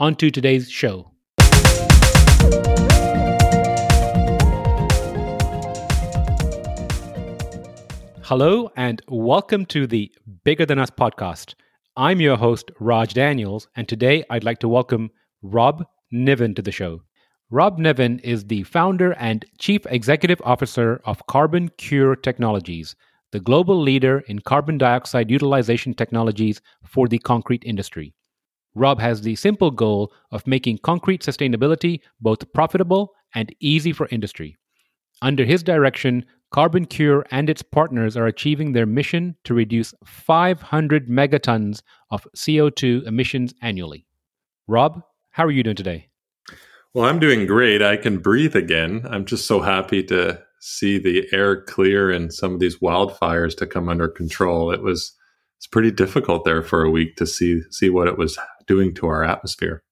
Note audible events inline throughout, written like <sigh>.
on to today's show. Hello, and welcome to the Bigger Than Us podcast. I'm your host, Raj Daniels, and today I'd like to welcome Rob Niven to the show. Rob Niven is the founder and chief executive officer of Carbon Cure Technologies, the global leader in carbon dioxide utilization technologies for the concrete industry. Rob has the simple goal of making concrete sustainability both profitable and easy for industry. Under his direction, Carbon Cure and its partners are achieving their mission to reduce 500 megatons of CO2 emissions annually. Rob, how are you doing today? Well, I'm doing great. I can breathe again. I'm just so happy to see the air clear and some of these wildfires to come under control. It was it's pretty difficult there for a week to see see what it was doing to our atmosphere.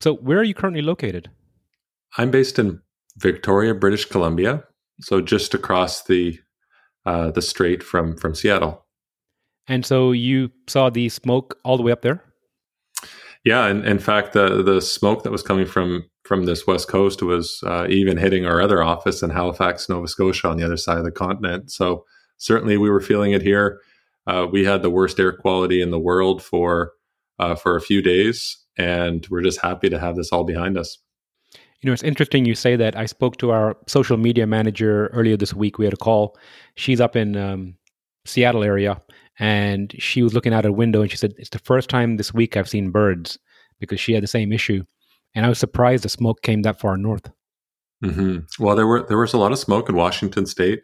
So, where are you currently located? I'm based in Victoria, British Columbia, so just across the uh, the strait from from Seattle. And so you saw the smoke all the way up there. Yeah, and in fact, the the smoke that was coming from from this west coast was uh, even hitting our other office in Halifax, Nova Scotia, on the other side of the continent. So certainly, we were feeling it here. Uh, we had the worst air quality in the world for uh, for a few days, and we're just happy to have this all behind us. You know, it's interesting you say that. I spoke to our social media manager earlier this week. We had a call. She's up in um, Seattle area, and she was looking out a window, and she said, "It's the first time this week I've seen birds because she had the same issue." And I was surprised the smoke came that far north. Mm-hmm. Well, there were there was a lot of smoke in Washington State.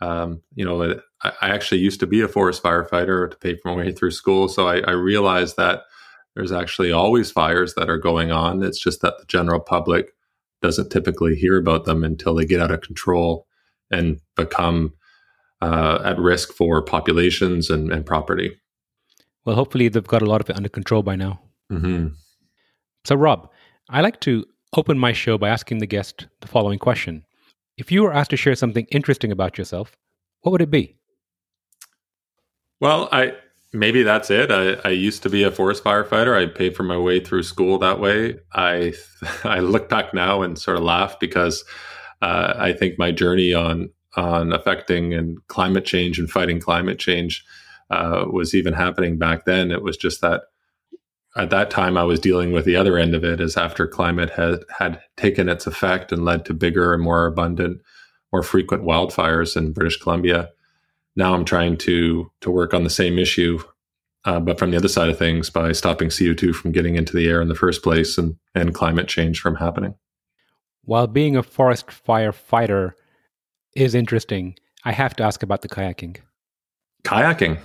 Um, you know, I, I, actually used to be a forest firefighter to pay for my way through school, so I, I realized that there's actually always fires that are going on. It's just that the general public doesn't typically hear about them until they get out of control and become uh, at risk for populations and, and, property. Well, hopefully they've got a lot of it under control by now. Mm-hmm. So, Rob, I like to open my show by asking the guest the following question: If you were asked to share something interesting about yourself, what would it be? Well, I maybe that's it. I, I, used to be a forest firefighter. I paid for my way through school that way. I <laughs> I look back now and sort of laugh because uh, I think my journey on on affecting and climate change and fighting climate change uh, was even happening back then. It was just that at that time I was dealing with the other end of it, as after climate had had taken its effect and led to bigger and more abundant, more frequent wildfires in British Columbia now I'm trying to to work on the same issue, uh, but from the other side of things by stopping CO2 from getting into the air in the first place and and climate change from happening. While being a forest firefighter is interesting, I have to ask about the kayaking. Kayaking.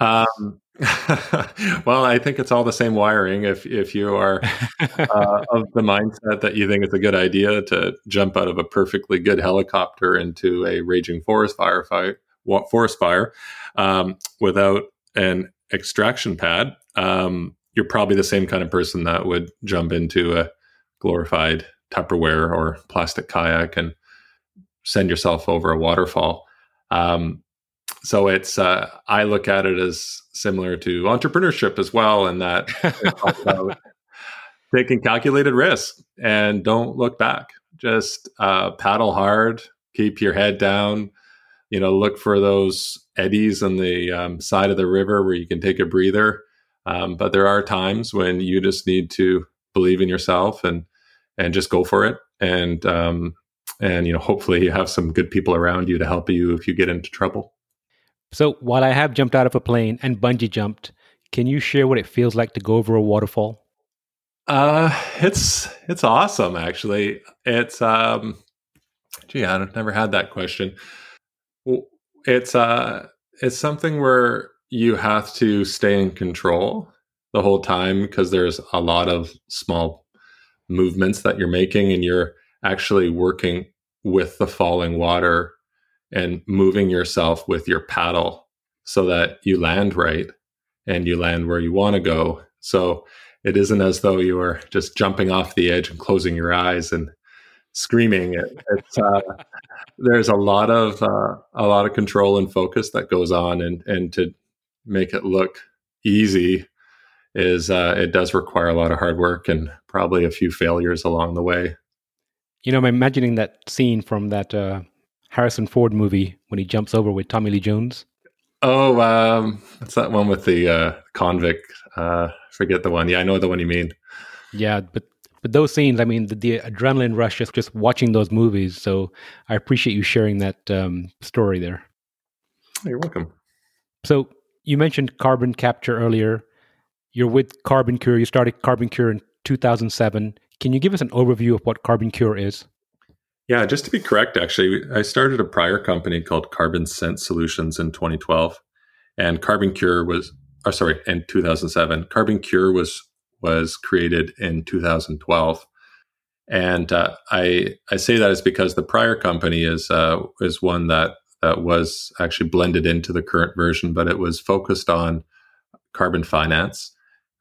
Um, <laughs> well, I think it's all the same wiring. If if you are uh, of the mindset that you think it's a good idea to jump out of a perfectly good helicopter into a raging forest firefight, forest fire um, without an extraction pad, um, you're probably the same kind of person that would jump into a glorified Tupperware or plastic kayak and send yourself over a waterfall. Um, so it's uh, I look at it as similar to entrepreneurship as well, in that <laughs> taking calculated risk and don't look back. Just uh, paddle hard, keep your head down, you know, look for those eddies on the um, side of the river where you can take a breather. Um, but there are times when you just need to believe in yourself and and just go for it. And um, and you know, hopefully, you have some good people around you to help you if you get into trouble. So, while I have jumped out of a plane and bungee jumped, can you share what it feels like to go over a waterfall? Uh, it's it's awesome actually. It's um, gee, I've never had that question it's uh it's something where you have to stay in control the whole time because there's a lot of small movements that you're making and you're actually working with the falling water and moving yourself with your paddle so that you land right and you land where you want to go. So it isn't as though you are just jumping off the edge and closing your eyes and screaming. It, it's uh, <laughs> there's a lot of uh, a lot of control and focus that goes on, and and to make it look easy is uh, it does require a lot of hard work and probably a few failures along the way. You know, I'm imagining that scene from that uh, Harrison Ford movie when he jumps over with Tommy Lee Jones. Oh, um, that's that one with the uh, convict. Uh, forget the one. Yeah, I know the one you mean. Yeah, but but those scenes, I mean, the, the adrenaline rush just just watching those movies. So I appreciate you sharing that um, story there. You're welcome. So you mentioned carbon capture earlier. You're with Carbon Cure. You started Carbon Cure in 2007. Can you give us an overview of what Carbon Cure is? Yeah, just to be correct, actually, I started a prior company called Carbon Sense Solutions in 2012, and Carbon Cure was, or sorry, in 2007. CarbonCure was was created in 2012, and uh, I I say that is because the prior company is uh, is one that that was actually blended into the current version, but it was focused on carbon finance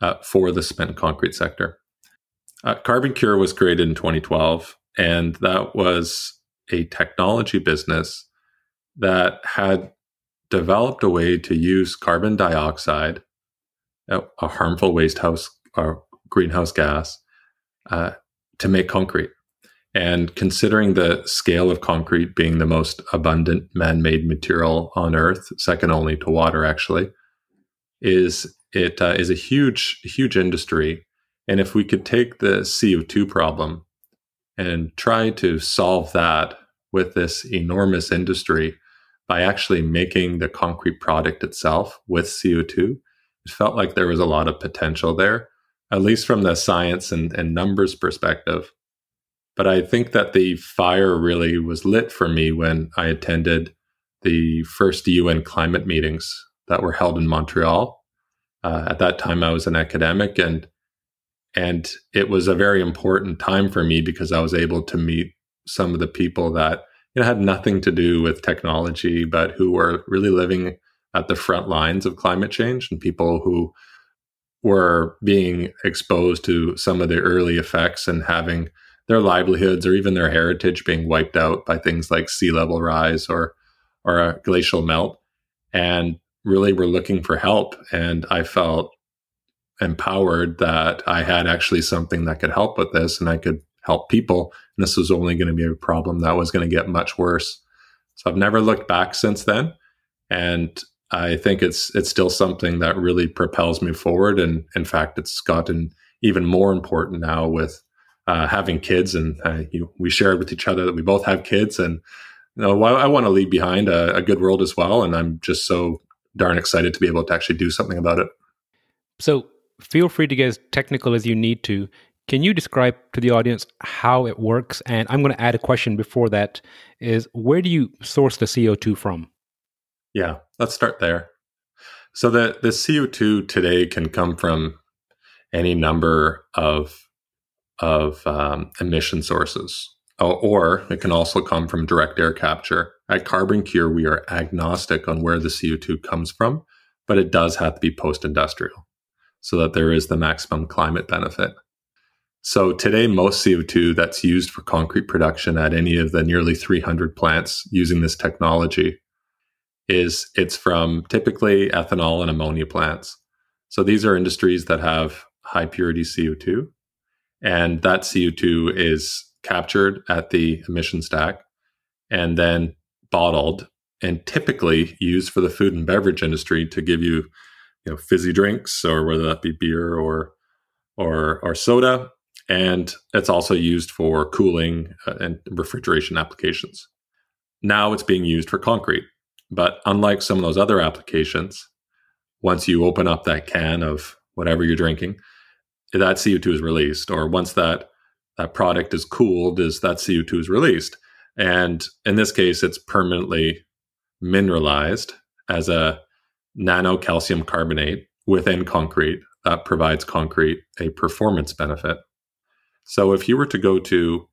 uh, for the spent concrete sector. Uh, CarbonCure was created in 2012 and that was a technology business that had developed a way to use carbon dioxide, a, harmful waste house or greenhouse gas, uh, to make concrete. And considering the scale of concrete being the most abundant man made material on Earth, second only to water, actually, is it uh, is a huge, huge industry. And if we could take the CO2 problem and try to solve that with this enormous industry by actually making the concrete product itself with CO2. It felt like there was a lot of potential there, at least from the science and, and numbers perspective. But I think that the fire really was lit for me when I attended the first UN climate meetings that were held in Montreal. Uh, at that time, I was an academic, and and it was a very important time for me because I was able to meet some of the people that you know had nothing to do with technology, but who were really living at the front lines of climate change and people who were being exposed to some of the early effects and having their livelihoods or even their heritage being wiped out by things like sea level rise or or a glacial melt. And really were looking for help. And i felt empowered that I had actually something that could help with this and I could help people. And this was only going to be a problem that was going to get much worse. So I've never looked back since then. And I think it's it's still something that really propels me forward. And in fact, it's gotten even more important now with uh, having kids. And you, we shared with each other that we both have kids. And you know, I, I want to leave behind a, a good world as well. And I'm just so darn excited to be able to actually do something about it. So feel free to get as technical as you need to. Can you describe to the audience how it works? And I'm going to add a question before that is where do you source the CO2 from? Yeah, let's start there. So the, the CO2 today can come from any number of of um, emission sources, or it can also come from direct air capture. At Carbon Cure, we are agnostic on where the CO2 comes from, but it does have to be post industrial so that there is the maximum climate benefit. So today, most CO2 that's used for concrete production at any of the nearly 300 plants using this technology is it's from typically ethanol and ammonia plants. So these are industries that have high purity CO2, and that CO2 is captured at the emission stack and then bottled and typically used for the food and beverage industry to give you you know fizzy drinks or whether that be beer or or or soda. And it's also used for cooling uh, and refrigeration applications. Now it's being used for concrete. But unlike some of those other applications once you open up that can of whatever you're drinking that co2 is released. Or once that that product is cooled is that co2 is released. And in this case it's permanently mineralized as a nano calcium carbonate within concrete that provides concrete a performance benefit. So if you were to go to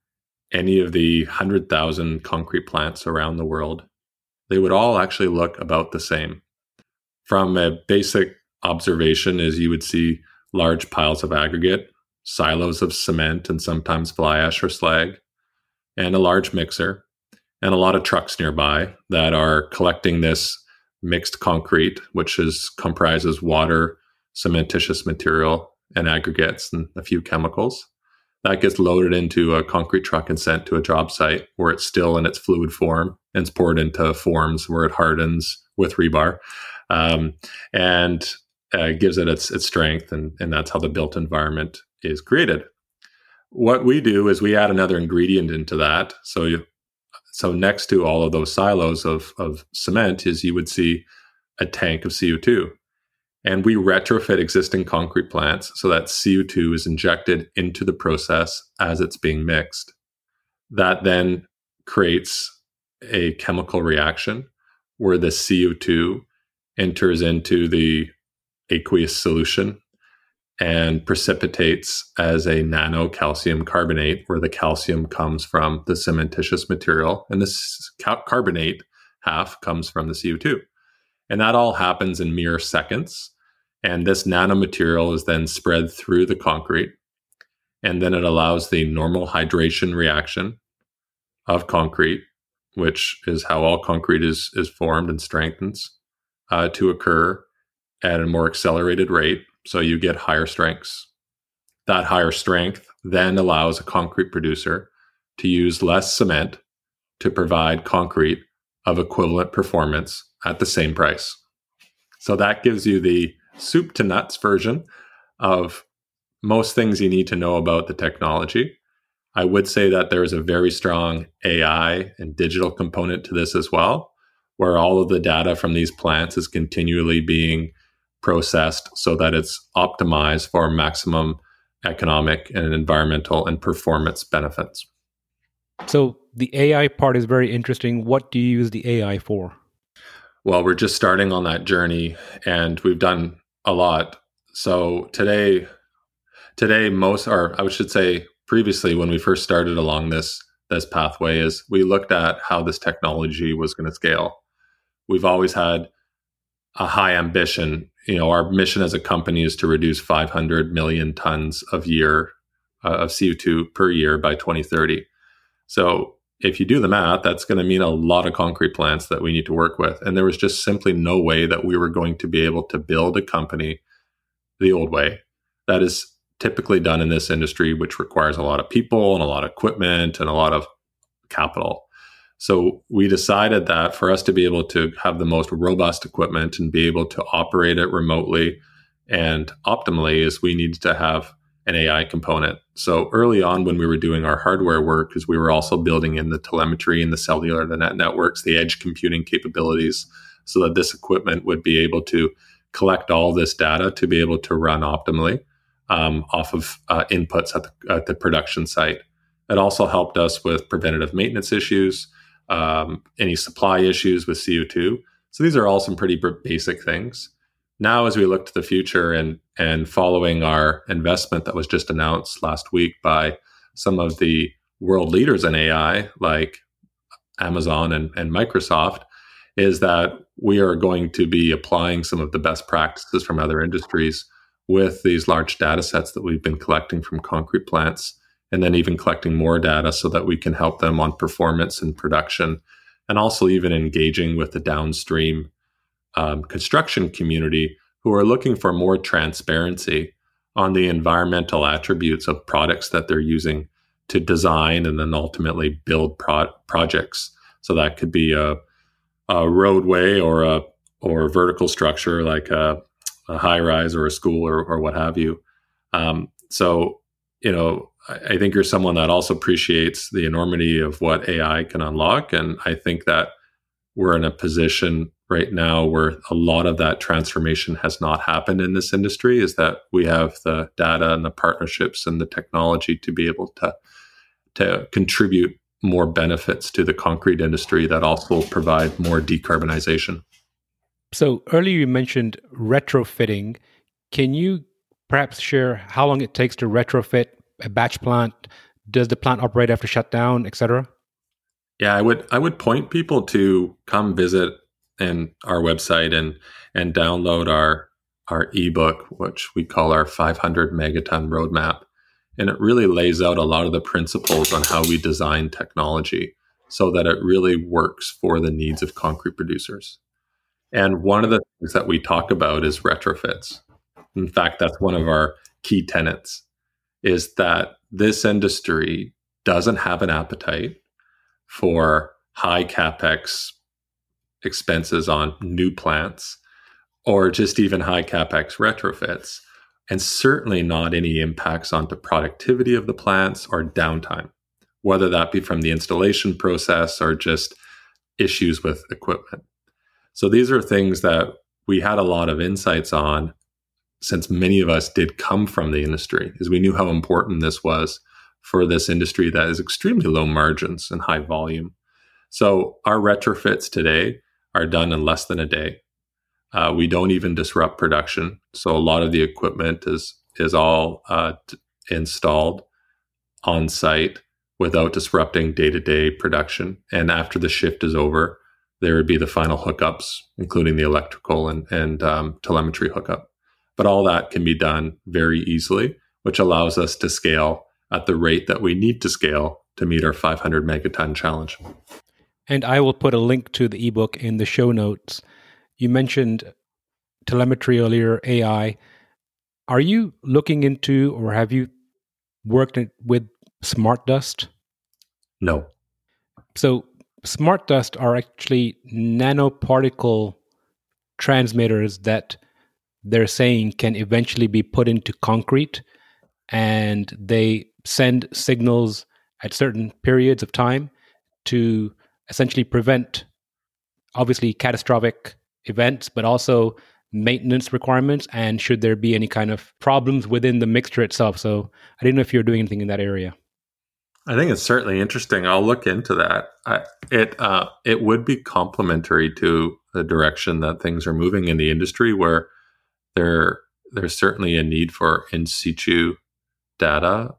any of the 100,000 concrete plants around the world, they would all actually look about the same. From a basic observation is you would see large piles of aggregate, silos of cement and sometimes fly ash or slag, and a large mixer, and a lot of trucks nearby that are collecting this mixed concrete, which is comprises water, cementitious material, and aggregates and a few chemicals. That gets loaded into a concrete truck and sent to a job site where it's still in its fluid form and it's poured into forms where it hardens with rebar um, and uh, gives it its, its strength. And, and that's how the built environment is created. What we do is we add another ingredient into that. So you, so next to all of those silos of, of cement is you would see a tank of CO2 and we retrofit existing concrete plants so that CO2 is injected into the process as it's being mixed. That then creates a chemical reaction where the CO2 enters into the aqueous solution and precipitates as a nano calcium carbonate, where the calcium comes from the cementitious material, and this carbonate half comes from the CO2. And that all happens in mere seconds. And this nanomaterial is then spread through the concrete. And then it allows the normal hydration reaction of concrete, which is how all concrete is, is formed and strengthens, uh, to occur at a more accelerated rate. So you get higher strengths. That higher strength then allows a concrete producer to use less cement to provide concrete of equivalent performance at the same price. So that gives you the soup to nuts version of most things you need to know about the technology. I would say that there is a very strong AI and digital component to this as well, where all of the data from these plants is continually being processed so that it's optimized for maximum economic and environmental and performance benefits. So the AI part is very interesting. What do you use the AI for? Well, we're just starting on that journey and we've done a lot. So today, today most, or I should say, previously when we first started along this this pathway, is we looked at how this technology was going to scale. We've always had a high ambition. You know, our mission as a company is to reduce 500 million tons of year uh, of CO2 per year by 2030. So if you do the math, that's going to mean a lot of concrete plants that we need to work with. And there was just simply no way that we were going to be able to build a company the old way. That is typically done in this industry, which requires a lot of people and a lot of equipment and a lot of capital. So we decided that for us to be able to have the most robust equipment and be able to operate it remotely and optimally is we needed to have an AI component. So early on, when we were doing our hardware work, because we were also building in the telemetry and the cellular, the net networks, the edge computing capabilities, so that this equipment would be able to collect all this data to be able to run optimally um, off of uh, inputs at the, at the, production site. It also helped us with preventative maintenance issues, um, any supply issues with CO2. So these are all some pretty basic things now as we look to the future and and following our investment that was just announced last week by some of the world leaders in AI like Amazon and, and Microsoft is that we are going to be applying some of the best practices from other industries with these large data sets that we've been collecting from concrete plants and then even collecting more data so that we can help them on performance and production and also even engaging with the downstream um, construction community who are looking for more transparency on the environmental attributes of products that they're using to design and then ultimately build pro- projects. So that could be a, a roadway or a or a vertical structure like a, a high rise or a school or, or what have you. Um, so you know, I, think you're someone that also appreciates the enormity of what AI can unlock, and I think that we're in a position right now where a lot of that transformation has not happened in this industry is that we have the data and the partnerships and the technology to be able to to contribute more benefits to the concrete industry that also provide more decarbonization. So earlier you mentioned retrofitting. Can you perhaps share how long it takes to retrofit a batch plant? Does the plant operate after shutdown, etc.? Yeah, I would I would point people to come visit and our website and and download our our ebook, which we call our 500 megaton roadmap. And it really lays out a lot of the principles on how we design technology so that it really works for the needs of concrete producers. And one of the things that we talk about is retrofits. In fact, that's one of our key tenets is that this industry doesn't have an appetite for high capex expenses on new plants or just even high capex retrofits, and certainly not any impacts onto productivity of the plants or downtime, whether that be from the installation process or just issues with equipment. So these are things that we had a lot of insights on since many of us did come from the industry, because we knew how important this was for this industry that is extremely low margins and high volume. So our retrofits today are done in less than a day. Uh, we don't even disrupt production, so a lot of the equipment is is all uh, t- installed on site without disrupting day to day production. And after the shift is over, there would be the final hookups, including the electrical and and um, telemetry hookup. But all that can be done very easily, which allows us to scale at the rate that we need to scale to meet our 500 megaton challenge. And I will put a link to the ebook in the show notes. You mentioned telemetry earlier, AI. Are you looking into or have you worked with smart dust? No. So, smart dust are actually nanoparticle transmitters that they're saying can eventually be put into concrete and they send signals at certain periods of time to essentially prevent obviously catastrophic events, but also maintenance requirements and should there be any kind of problems within the mixture itself. So I didn't know if you're doing anything in that area. I think it's certainly interesting. I'll look into that. I, it uh, it would be complementary to the direction that things are moving in the industry, where there there's certainly a need for in situ data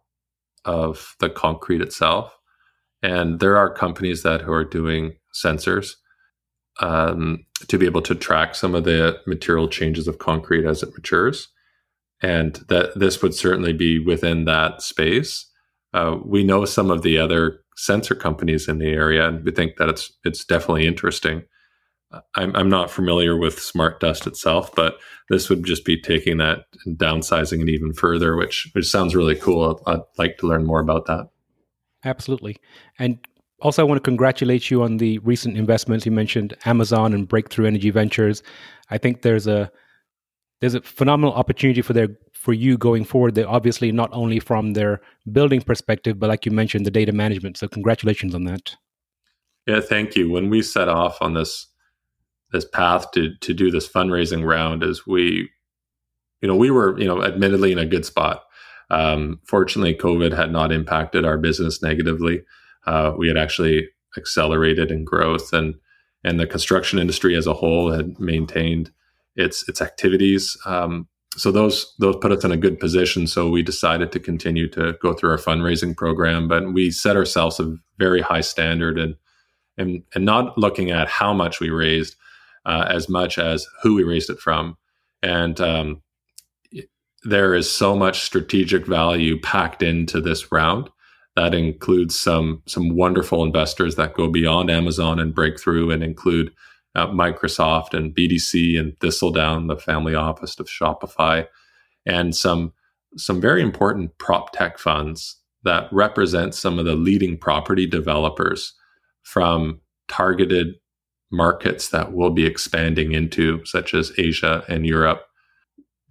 of the concrete itself. And there are companies that who are doing sensors um, to be able to track some of the material changes of concrete as it matures. And that this would certainly be within that space. Uh, we know some of the other sensor companies in the area, and we think that it's it's definitely interesting. I'm, I'm not familiar with Smart Dust itself, but this would just be taking that and downsizing it even further, which which sounds really cool. I'd, I'd like to learn more about that. Absolutely, and also I want to congratulate you on the recent investments. You mentioned Amazon and Breakthrough Energy Ventures. I think there's a there's a phenomenal opportunity for their for you going forward. They're obviously not only from their building perspective, but like you mentioned, the data management. So congratulations on that. Yeah, thank you. When we set off on this this path to to do this fundraising round is we you know we were you know admittedly in a good spot. Um, fortunately covid had not impacted our business negatively. Uh, we had actually accelerated in growth and and the construction industry as a whole had maintained its its activities. Um, so those those put us in a good position. So we decided to continue to go through our fundraising program but we set ourselves a very high standard and and and not looking at how much we raised uh, as much as who we raised it from. And um, there is so much strategic value packed into this round. That includes some some wonderful investors that go beyond Amazon and Breakthrough, and include uh, Microsoft and BDC and Thistledown, the family office of Shopify, and some some very important prop tech funds that represent some of the leading property developers from targeted markets that we'll be expanding into, such as Asia and Europe,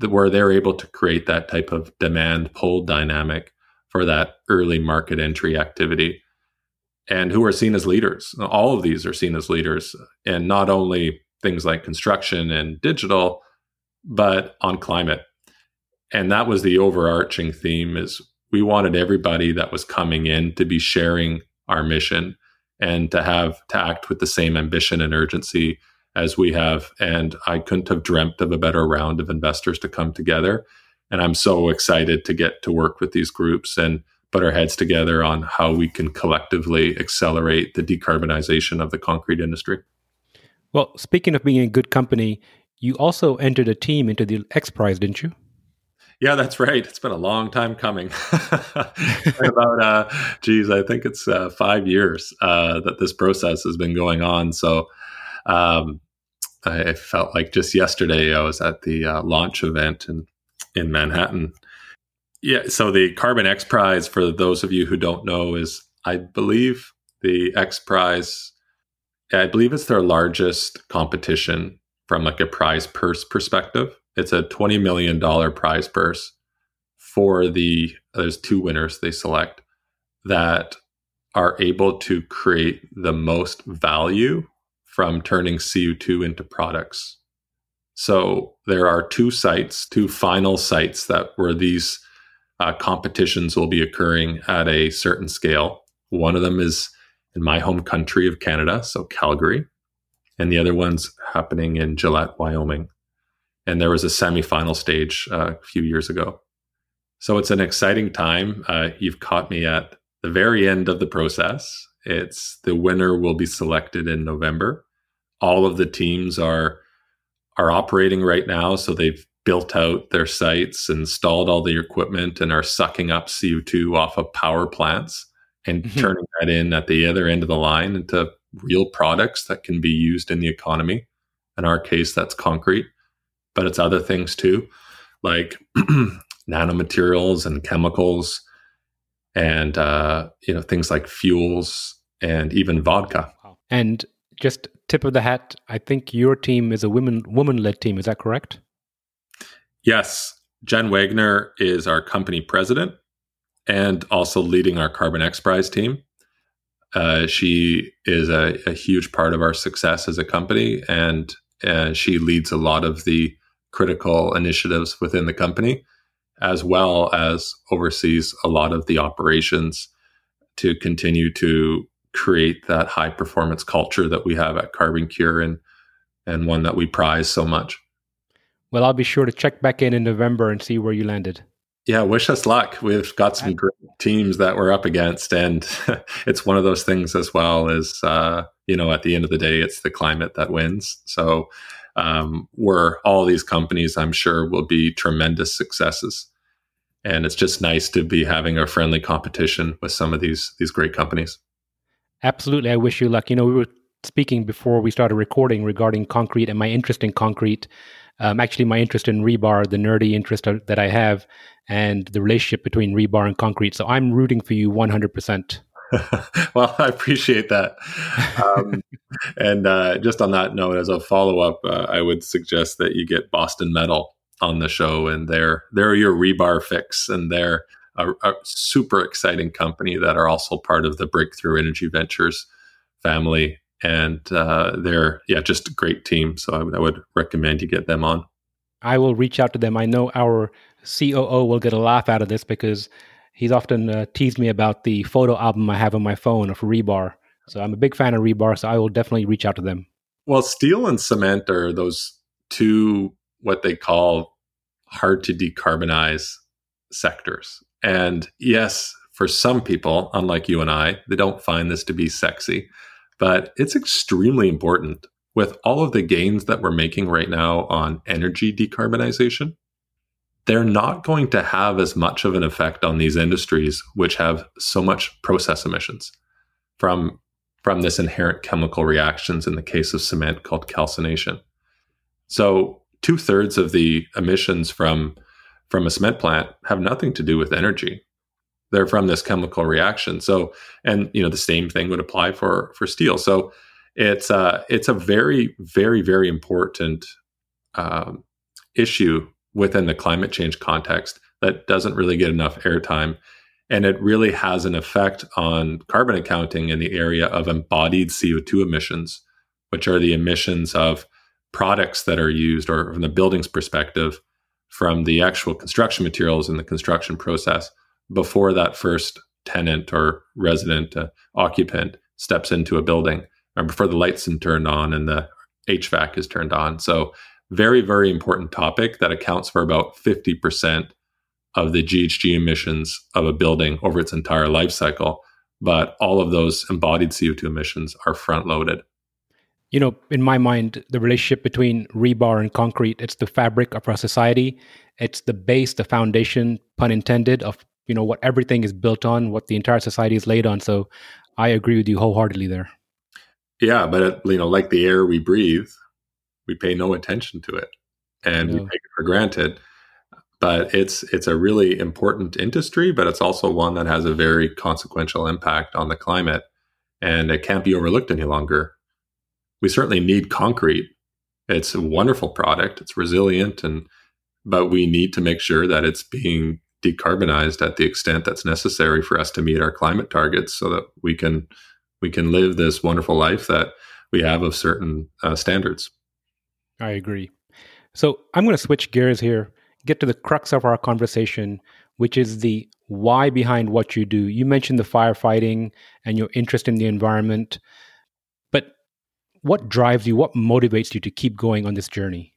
where they're able to create that type of demand pull dynamic for that early market entry activity and who are seen as leaders. All of these are seen as leaders, and not only things like construction and digital, but on climate. And that was the overarching theme is we wanted everybody that was coming in to be sharing our mission and to have to act with the same ambition and urgency as we have. And I couldn't have dreamt of a better round of investors to come together. And I'm so excited to get to work with these groups and put our heads together on how we can collectively accelerate the decarbonization of the concrete industry. Well, speaking of being in good company, you also entered a team into the X Prize, didn't you? Yeah, that's right. It's been a long time coming. <laughs> about, uh, geez, I think it's uh, five years uh, that this process has been going on. So um, I felt like just yesterday I was at the uh, launch event in, in Manhattan. Yeah, so the Carbon X Prize, for those of you who don't know, is I believe the X Prize, I believe it's their largest competition from like a prize purse perspective. It's a $20 million prize purse for the, there's two winners they select that are able to create the most value from turning CO2 into products. So there are two sites, two final sites that where these uh, competitions will be occurring at a certain scale. One of them is in my home country of Canada, so Calgary, and the other one's happening in Gillette, Wyoming and there was a semifinal stage uh, a few years ago. So it's an exciting time. Uh, you've caught me at the very end of the process. It's the winner will be selected in November. All of the teams are are operating right now, so they've built out their sites, installed all the equipment, and are sucking up CO2 off of power plants and mm-hmm. turning that in at the other end of the line into real products that can be used in the economy. In our case, that's concrete but it's other things too, like <clears throat> nanomaterials and chemicals, and uh, you know things like fuels and even vodka. And just tip of the hat, I think your team is a women woman led team. Is that correct? Yes, Jen Wagner is our company president and also leading our Carbon X Prize team. Uh, she is a, a, huge part of our success as a company, and uh, she leads a lot of the critical initiatives within the company, as well as oversees a lot of the operations to continue to create that high performance culture that we have at Carbon Cure and and one that we prize so much. Well, I'll be sure to check back in in November and see where you landed. Yeah, wish us luck. We've got some great teams that we're up against, and <laughs> it's one of those things as well. Is uh, you know, at the end of the day, it's the climate that wins. So um, where all these companies, I'm sure, will be tremendous successes. And it's just nice to be having a friendly competition with some of these these great companies. Absolutely, I wish you luck. You know, we were speaking before we started recording regarding concrete and my interest in concrete. Um, actually, my interest in rebar, the nerdy interest that I have, and the relationship between rebar and concrete. So I'm rooting for you 100%. <laughs> well, I appreciate that. Um, <laughs> and uh, just on that note, as a follow up, uh, I would suggest that you get Boston Metal on the show, and they're they're your rebar fix, and they're a, a super exciting company that are also part of the Breakthrough Energy Ventures family, and uh, they're yeah just a great team. So I I would recommend you get them on. I will reach out to them. I know our COO will get a laugh out of this because he's often uh, teased me about the photo album I have on my phone of Rebar. So I'm a big fan of Rebar, so I will definitely reach out to them. Well, steel and cement are those two what they call hard to decarbonize sectors. And yes, for some people, unlike you and I, they don't find this to be sexy, but it's extremely important with all of the gains that we're making right now on energy decarbonization they're not going to have as much of an effect on these industries which have so much process emissions from from this inherent chemical reactions in the case of cement called calcination. So two thirds of the emissions from from a cement plant have nothing to do with energy. They're from this chemical reaction. So, and you know, the same thing would apply for for steel. So, it's uh, it's a very, very, very important um, issue within the climate change context that doesn't really get enough airtime. And it really has an effect on carbon accounting in the area of embodied CO2 emissions, which are the emissions of products that are used, or from the building's perspective, from the actual construction materials in the construction process before that first tenant or resident uh, occupant steps into a building, or before the lights are turned on and the HVAC is turned on. So very, very important topic that accounts for about 50% of the GHG emissions of a building over its entire life cycle. But all of those embodied CO2 emissions are front loaded. You know, in my mind, the relationship between rebar and concrete, it's the fabric of our society. It's the base, the foundation, pun intended, of you know what everything is built on, what the entire society is laid on. So I agree with you wholeheartedly there. Yeah, but it, you know, like the air we breathe, we pay no attention to it, and we take it for granted. But it's it's a really important industry but it's also one that has a very consequential impact on the climate and it can't be overlooked any longer. We certainly need concrete. It's a wonderful product. It's resilient and but we need to make sure that it's being decarbonized at the extent that's necessary for us to meet our climate targets so that we can we can live this wonderful life that we have of certain uh, standards i agree so i'm going to switch gears here get to the crux of our conversation, which is the why behind what you do. You mentioned the firefighting and your interest in the environment, but what drives you? What motivates you to keep going on this journey?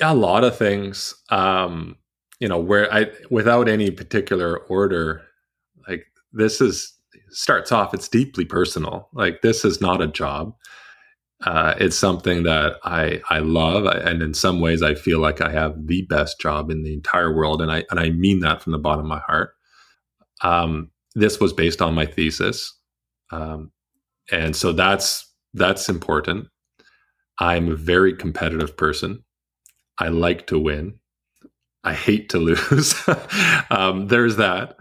A lot of things. Um, you know, where I, without any particular order, like this is starts off. It's deeply personal. Like this is not a job uh, it's something that I I love, and in some ways, I feel like I have the best job in the entire world, and I and I mean that from the bottom of my heart. Um, this was based on my thesis, um, and so that's that's important. I'm a very competitive person. I like to win. I hate to <laughs> lose. um, there's that,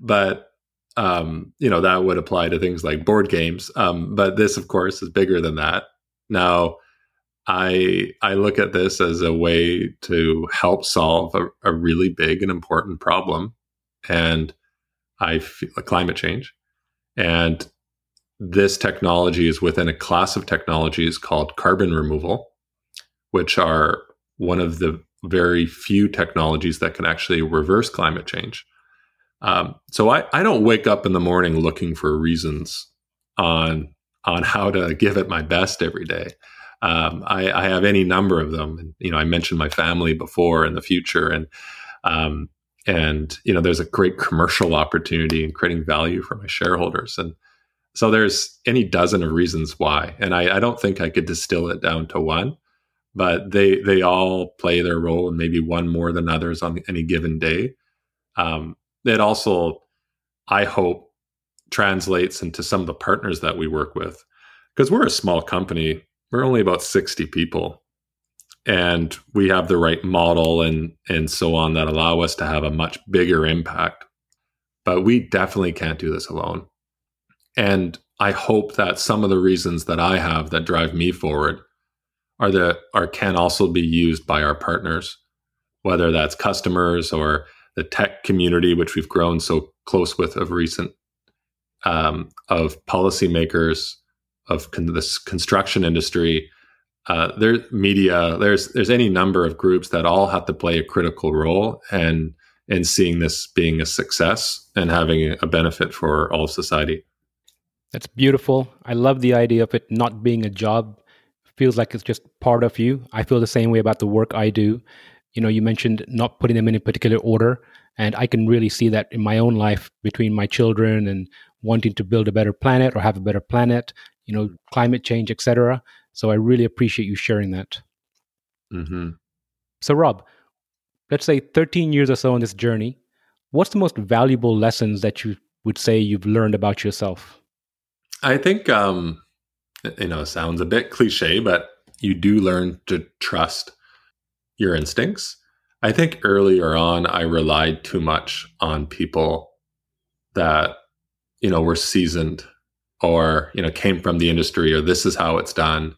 but um, you know that would apply to things like board games. Um, but this, of course, is bigger than that. Now, I I look at this as a way to help solve a, a really big and important problem, and I feel climate change, and this technology is within a class of technologies called carbon removal, which are one of the very few technologies that can actually reverse climate change. Um, so I, I don't wake up in the morning looking for reasons on on how to give it my best every day. Um, I, I, have any number of them. You know, I mentioned my family before and the future, and um, and you know, there's a great commercial opportunity in creating value for my shareholders, and so there's any dozen of reasons why. And I, I don't think I could distill it down to one, but they they all play their role, and maybe one more than others on any given day. Um, it also, I hope, translates into some of the partners that we work with. Because we're a small company, we're only about 60 people. And we have the right model and and so on that allow us to have a much bigger impact. But we definitely can't do this alone. And I hope that some of the reasons that I have that drive me forward are that are can also be used by our partners, whether that's customers or the tech community, which we've grown so close with of recent um, of policymakers, of con- this construction industry, uh, there media. There's there's any number of groups that all have to play a critical role and in seeing this being a success and having a benefit for all of society. That's beautiful. I love the idea of it not being a job. Feels like it's just part of you. I feel the same way about the work I do. You know, you mentioned not putting them in a particular order, and I can really see that in my own life between my children and wanting to build a better planet or have a better planet, you know, climate change, etc. So I really appreciate you sharing that. Mm-hmm. So, Rob, let's say 13 years or so on this journey, what's the most valuable lessons that you would say you've learned about yourself? I think, um, you know, sounds a bit cliche, but you do learn to trust your instincts. I think earlier on, I relied too much on people that you know were seasoned or you know came from the industry or this is how it's done.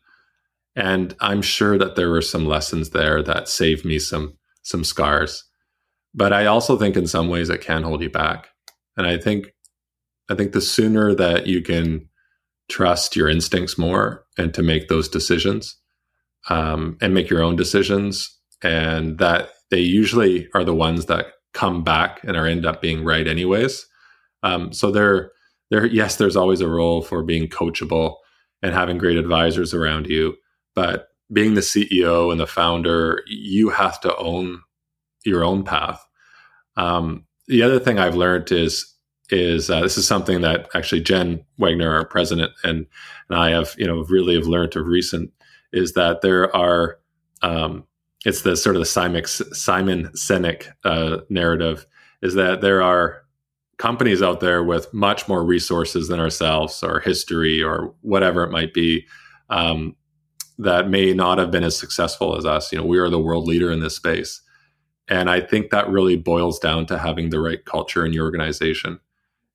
And i'm sure that there were some lessons there that saved me some some scars. But i also think in some ways it can hold you back. And i think i think the sooner that you can trust your instincts more and to make those decisions um, and make your own decisions and that they usually are the ones that come back and are end up being right anyways um, so there, there, yes, there's always a role for being coachable and having great advisors around you. But being the CEO and the founder, you have to own your own path. Um, the other thing I've learned is is uh, this is something that actually Jen Wagner, our president, and and I have you know really have learned of recent is that there are um, it's the sort of the Simon, Simon Sinek uh, narrative is that there are companies out there with much more resources than ourselves or history or whatever it might be um, that may not have been as successful as us. You know, we are the world leader in this space. And I think that really boils down to having the right culture in your organization.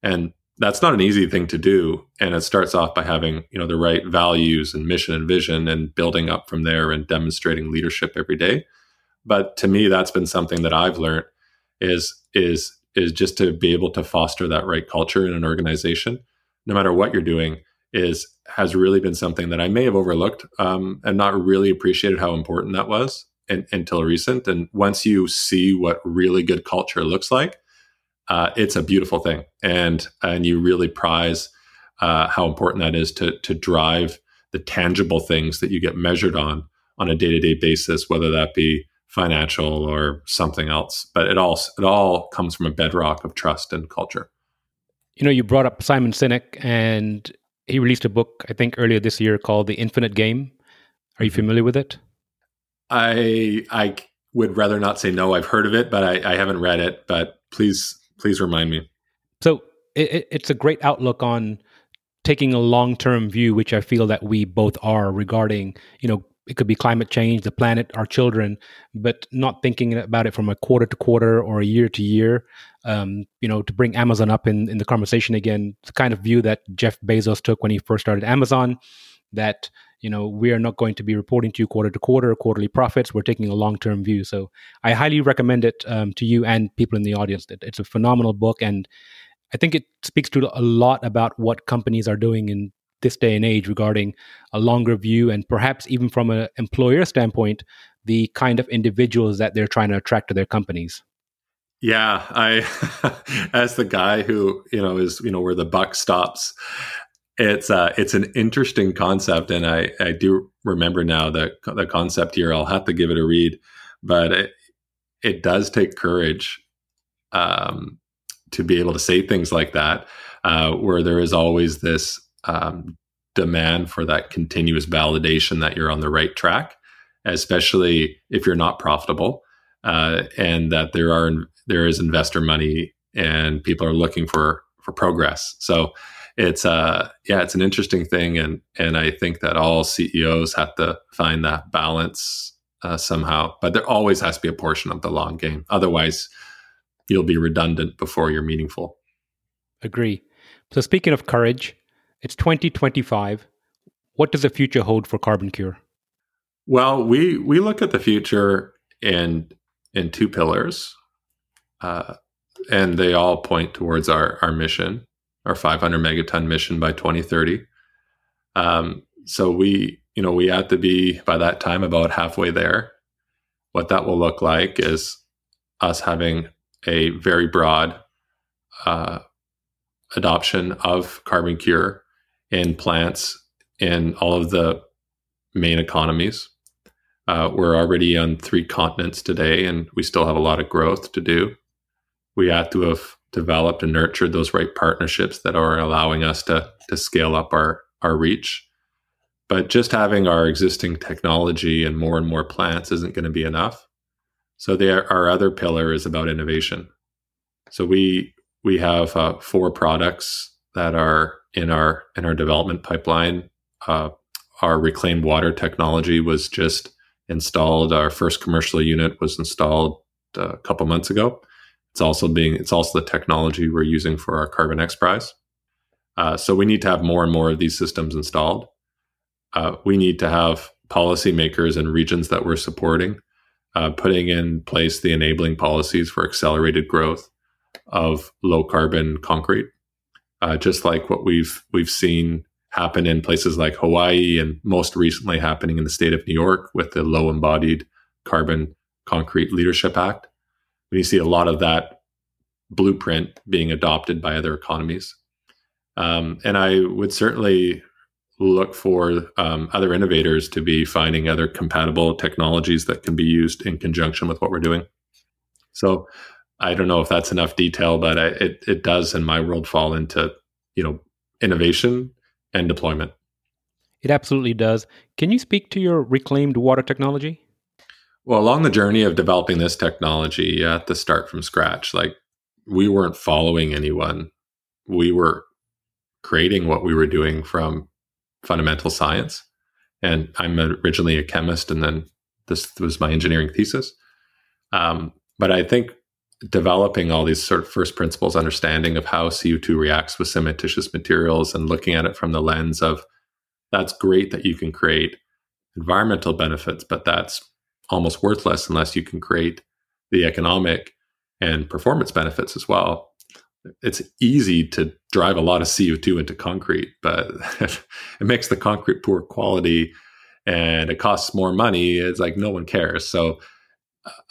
And that's not an easy thing to do. And it starts off by having, you know, the right values and mission and vision and building up from there and demonstrating leadership every day. But to me, that's been something that I've learned is is is just to be able to foster that right culture in an organization, no matter what you're doing, is has really been something that I may have overlooked um, and not really appreciated how important that was in, until recent. And once you see what really good culture looks like, uh, it's a beautiful thing, and and you really prize uh, how important that is to to drive the tangible things that you get measured on on a day to day basis, whether that be financial or something else. But it all it all comes from a bedrock of trust and culture. You know, you brought up Simon Sinek, and he released a book I think earlier this year called The Infinite Game. Are you familiar with it? I I would rather not say no. I've heard of it, but I, I haven't read it. But please please remind me. So it, it's a great outlook on taking a long term view, which I feel that we both are regarding, you know, it could be climate change, the planet, our children, but not thinking about it from a quarter to quarter or a year to year. Um, you know, to bring Amazon up in, in the conversation again, the kind of view that Jeff Bezos took when he first started Amazon, that you know we are not going to be reporting to you quarter to quarter quarterly profits we're taking a long-term view so i highly recommend it um, to you and people in the audience it's a phenomenal book and i think it speaks to a lot about what companies are doing in this day and age regarding a longer view and perhaps even from an employer standpoint the kind of individuals that they're trying to attract to their companies? Yeah i <laughs> as the guy who you know is you know where the buck stops it's uh it's an interesting concept and i i do remember now the the concept here. I'll have to give it a read but it it does take courage um to be able to say things like that uh where there is always this um, demand for that continuous validation that you're on the right track, especially if you're not profitable, uh, and that there are there is investor money and people are looking for for progress. So it's uh yeah, it's an interesting thing, and and I think that all CEOs have to find that balance uh, somehow. But there always has to be a portion of the long game. Otherwise, you'll be redundant before you're meaningful. Agree. So speaking of courage, it's 2025. What does the future hold for CarbonCure? Well, we we look at the future in in two pillars, uh, and they all point towards our our mission, our 500 megaton mission by 2030. Um, so we you know we have to be by that time about halfway there. What that will look like is us having a very broad uh, adoption of CarbonCure in plants in all of the main economies. Uh, we're already on three continents today, and we still have a lot of growth to do. We have to have developed and nurtured those right partnerships that are allowing us to to scale up our our reach. But just having our existing technology and more and more plants isn't going to be enough. So there, our other pillar is about innovation. So we we have uh, four products that are in our in our development pipeline. Uh, our reclaimed water technology was just installed. Our first commercial unit was installed uh, a couple months ago. It's also being it's also the technology we're using for our Carbon XPRIZE. Uh, so we need to have more and more of these systems installed. Uh, we need to have policymakers and regions that we're supporting uh, putting in place the enabling policies for accelerated growth of low carbon concrete uh, just like what we've we've seen happen in places like Hawaii and most recently happening in the state of New York with the Low Embodied Carbon Concrete Leadership Act. We see a lot of that blueprint being adopted by other economies. Um, and I would certainly look for um, other innovators to be finding other compatible technologies that can be used in conjunction with what we're doing. So I don't know if that's enough detail, but I, it it does in my world fall into you know innovation and deployment. It absolutely does. Can you speak to your reclaimed water technology? Well, along the journey of developing this technology, you have to start from scratch. Like we weren't following anyone. We were creating what we were doing from fundamental science. And I'm originally a chemist, and then this was my engineering thesis. Um, but I think developing all these sort of first principles understanding of how CO2 reacts with cementitious materials and looking at it from the lens of that's great that you can create environmental benefits, but that's almost worthless unless you can create the economic and performance benefits as well. It's easy to drive a lot of CO2 into concrete, but <laughs> it makes the concrete poor quality and it costs more money. It's like no one cares. So,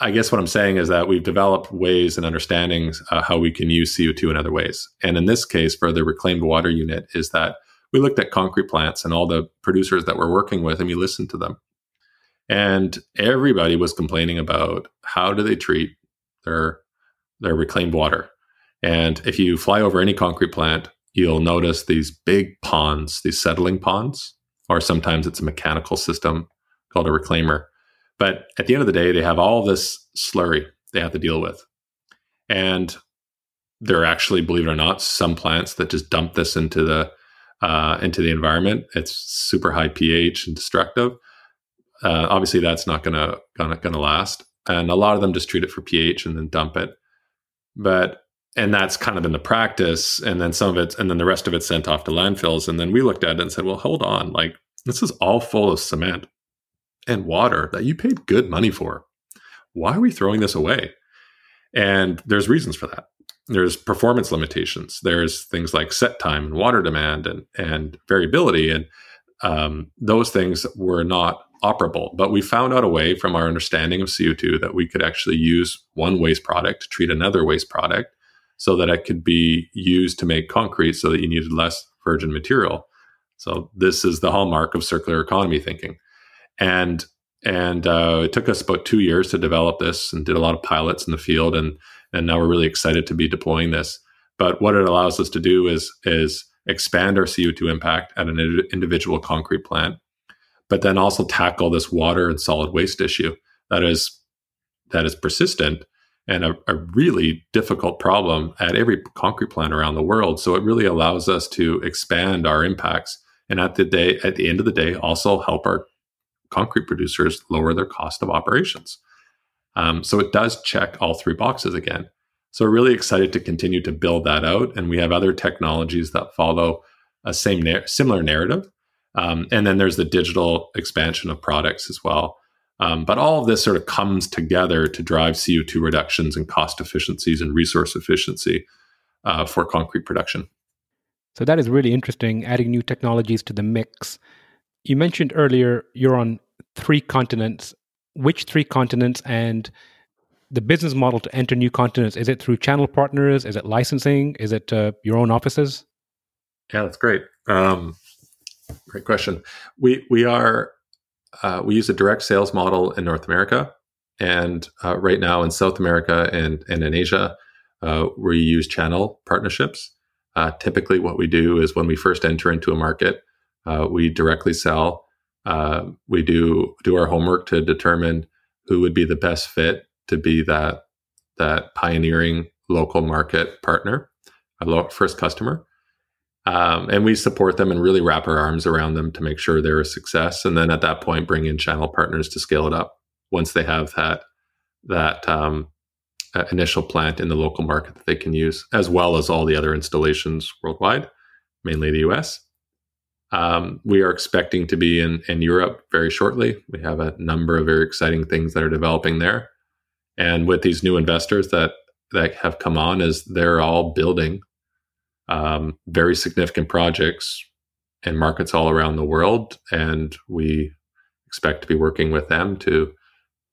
I guess what I'm saying is that we've developed ways and understandings uh, how we can use CO2 in other ways. And in this case, for the reclaimed water unit, is that we looked at concrete plants and all the producers that we're working with and we listened to them. And everybody was complaining about how do they treat their their reclaimed water. And if you fly over any concrete plant, you'll notice these big ponds, these settling ponds, or sometimes it's a mechanical system called a reclaimer. But at the end of the day, they have all this slurry they have to deal with. And there are actually, believe it or not, some plants that just dump this into the uh, into the environment. It's super high pH and destructive. Uh, obviously, that's not gonna gonna gonna last. And a lot of them just treat it for pH and then dump it. But and that's kind of been the practice. And then some of it, and then the rest of it sent off to landfills. And then we looked at it and said, well, hold on, like this is all full of cement and water that you paid good money for. Why are we throwing this away? And there's reasons for that. There's performance limitations. There's things like set time and water demand and, and variability. And um, those things were not operable. But we found out a way from our understanding of CO2 that we could actually use one waste product to treat another waste product so that it could be used to make concrete so that you needed less virgin material. So this is the hallmark of circular economy thinking and and uh, it took us about two years to develop this and did a lot of pilots in the field. And and now we're really excited to be deploying this. But what it allows us to do is is expand our co2 impact at an individual concrete plant but then also tackle this water and solid waste issue that is that is persistent and a, a really difficult problem at every concrete plant around the world. So it really allows us to expand our impacts and at the day at the end of the day also help our concrete producers lower their cost of operations. Um, so it does check all three boxes again. So we're really excited to continue to build that out, and we have other technologies that follow a same similar narrative. Um, and then there's the digital expansion of products as well. Um, but all of this sort of comes together to drive CO2 reductions and cost efficiencies and resource efficiency uh, for concrete production. So that is really interesting, adding new technologies to the mix. You mentioned earlier you're on three continents. Which three continents and the business model to enter new continents? Is it through channel partners? Is it licensing? Is it uh, your own offices? Yeah, that's great. Um, great question. We we are uh, we use a direct sales model in North America, and uh, right now in South America and and in Asia, uh, we use channel partnerships. Uh, typically, what we do is when we first enter into a market, uh, we directly sell. Uh, we do do our homework to determine who would be the best fit to be that that pioneering local market partner, a first customer. Um, and we support them and really wrap our arms around them to make sure they're a success. And then at that point, bring in channel partners to scale it up once they have that that um, uh, initial plant in the local market that they can use, as well as all the other installations worldwide, mainly the US. Um, we are expecting to be in, in Europe very shortly. We have a number of very exciting things that are developing there. And with these new investors that, that have come on, as they're all building um, very significant projects in markets all around the world. And we expect to be working with them to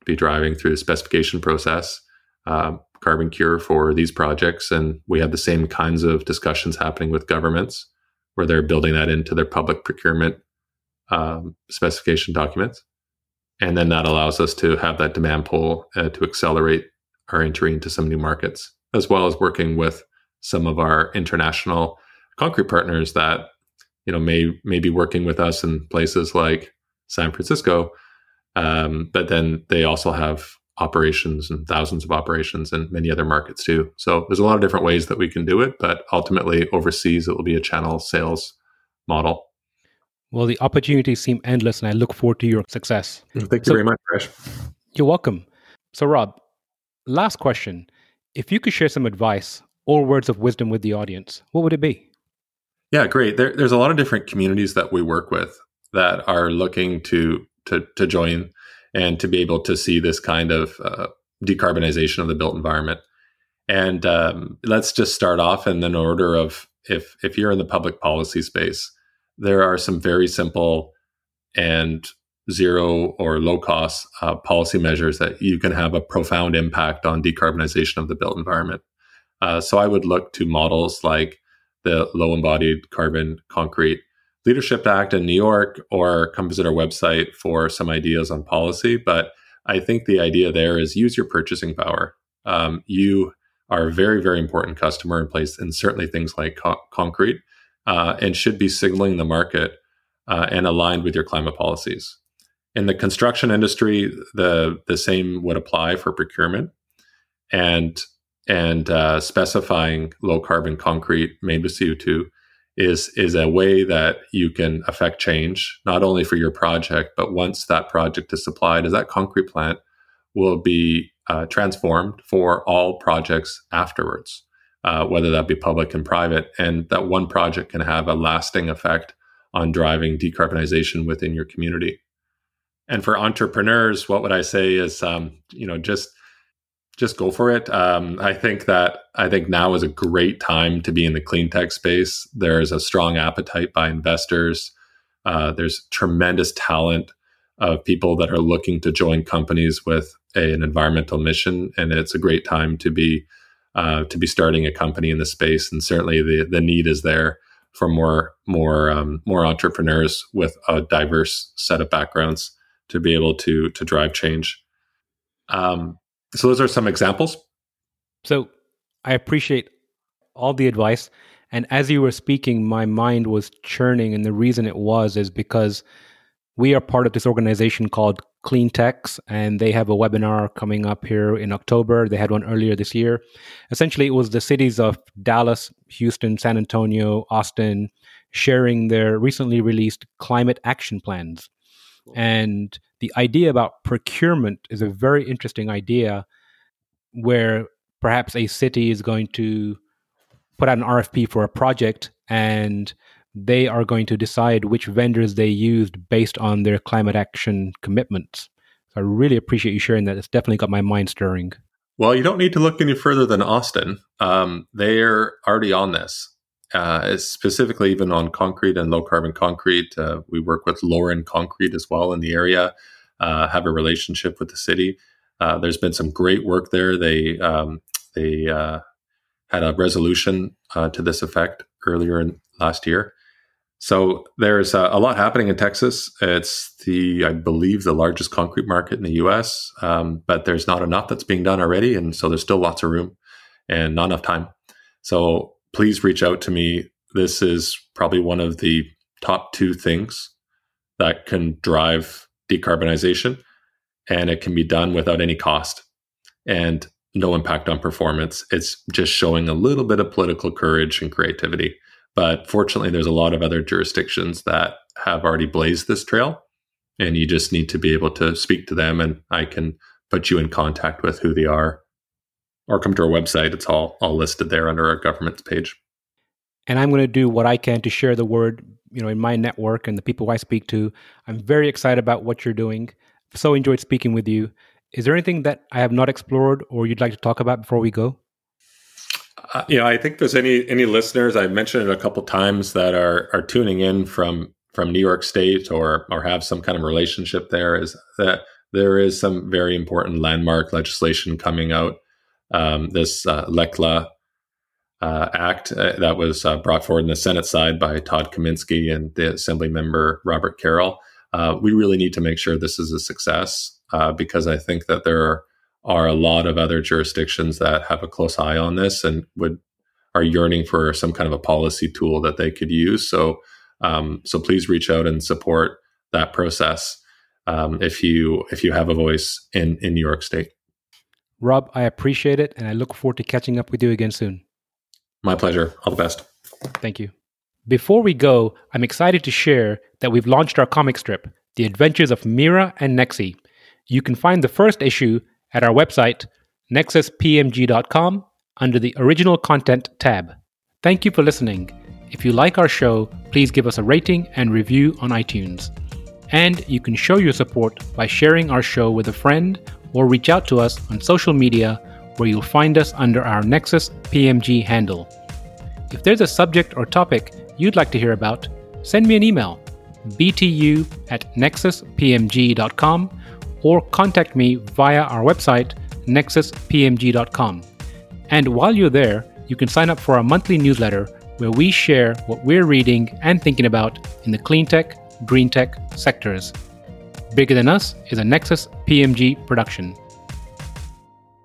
be driving through the specification process, uh, CarbonCure for these projects. And we have the same kinds of discussions happening with governments where they're building that into their public procurement um, specification documents. And then that allows us to have that demand pull uh, to accelerate our entry into some new markets, as well as working with some of our international concrete partners that you know may may be working with us in places like San Francisco, um, but then they also have operations and thousands of operations and many other markets too. So there's a lot of different ways that we can do it, but ultimately overseas it will be a channel sales model. Well, the opportunities seem endless, and I look forward to your success. Mm, thank you so, very much, Krish. You're welcome. So, Rob, last question. If you could share some advice or words of wisdom with the audience, what would it be? Yeah, great. There, there's a lot of different communities that we work with that are looking to to, to join and to be able to see this kind of uh, decarbonization of the built environment. And um, let's just start off in an order of if if you're in the public policy space, there are some very simple and zero or low cost uh, policy measures that you can have a profound impact on decarbonization of the built environment. Uh, so I would look to models like the low embodied carbon concrete Leadership Act in New York or come visit our website for some ideas on policy. But I think the idea there is use your purchasing power. Um, you are a very, very important customer in place, and certainly things like co- concrete, uh, and should be signaling the market uh, and aligned with your climate policies. In the construction industry, the the same would apply for procurement, and and uh, specifying low carbon concrete made with CO two is is a way that you can affect change not only for your project but once that project is supplied as that concrete plant will be uh, transformed for all projects afterwards uh, whether that be public and private. And that one project can have a lasting effect on driving decarbonization within your community. And for entrepreneurs what would i say is um, you know just just go for it. Um, I think that I think now is a great time to be in the clean tech space. There is a strong appetite by investors. Uh, there's tremendous talent of people that are looking to join companies with a, an environmental mission, and it's a great time to be uh, to be starting a company in the space. And certainly, the the need is there for more more um, more entrepreneurs with a diverse set of backgrounds to be able to to drive change. Um, so those are some examples. So I appreciate all the advice. And as you were speaking, my mind was churning. And the reason it was is because we are part of this organization called CleanTX, and they have a webinar coming up here in October. They had one earlier this year. Essentially, it was the cities of Dallas, Houston, San Antonio, Austin sharing their recently released climate action plans. And the idea about procurement is a very interesting idea where perhaps a city is going to put out an RFP for a project and they are going to decide which vendors they used based on their climate action commitments. So I really appreciate you sharing that. It's definitely got my mind stirring. Well, you don't need to look any further than Austin. Um, they're already on this uh, specifically even on concrete and low carbon concrete. Uh, we work with Lauren Concrete as well in the area, uh, have a relationship with the city. Uh, there's been some great work there. They um, they uh, had a resolution uh, to this effect earlier in last year. So there's a lot happening in Texas. It's the, I believe, the largest concrete market in the U.S., um, but there's not enough that's being done already, and so there's still lots of room and not enough time. So please reach out to me. This is probably one of the top two things that can drive decarbonization, and it can be done without any cost and no impact on performance. It's just showing a little bit of political courage and creativity. But fortunately, there's a lot of other jurisdictions that have already blazed this trail, and you just need to be able to speak to them, and I can put you in contact with who they are or come to our website. It's all all listed there under our governments page. And I'm going to do what I can to share the word, you know, in my network and the people I speak to. I'm very excited about what you're doing. So enjoyed speaking with you. Is there anything that I have not explored or you'd like to talk about before we go? Uh, you know, I think there's any any listeners I mentioned it a couple times that are are tuning in from from New York State or or have some kind of relationship there. Is that there is some very important landmark legislation coming out um, this uh, LECCLA uh, Act uh, that was uh, brought forward in the Senate side by Todd Kaminsky and the Assembly member Robert Carroll. Uh, we really need to make sure this is a success because I think that there are are a lot of other jurisdictions that have a close eye on this and would are yearning for some kind of a policy tool that they could use. So, um, so please reach out and support that process um, if you if you have a voice in in New York State. Rob, I appreciate it, and I look forward to catching up with you again soon. My pleasure. All the best. Thank you. Before we go, I'm excited to share that we've launched our comic strip, The Adventures of Mira and Nexi. You can find the first issue at our website, nexuspmg.com, under the Original Content tab. Thank you for listening. If you like our show, please give us a rating and review on iTunes. And you can show your support by sharing our show with a friend or reach out to us on social media where you'll find us under our Nexus PMG handle. If there's a subject or topic you'd like to hear about, send me an email btu at nexuspmg.com or contact me via our website nexuspmg.com. And while you're there, you can sign up for our monthly newsletter where we share what we're reading and thinking about in the clean tech, green tech sectors. Bigger Than Us is a Nexus PMG production.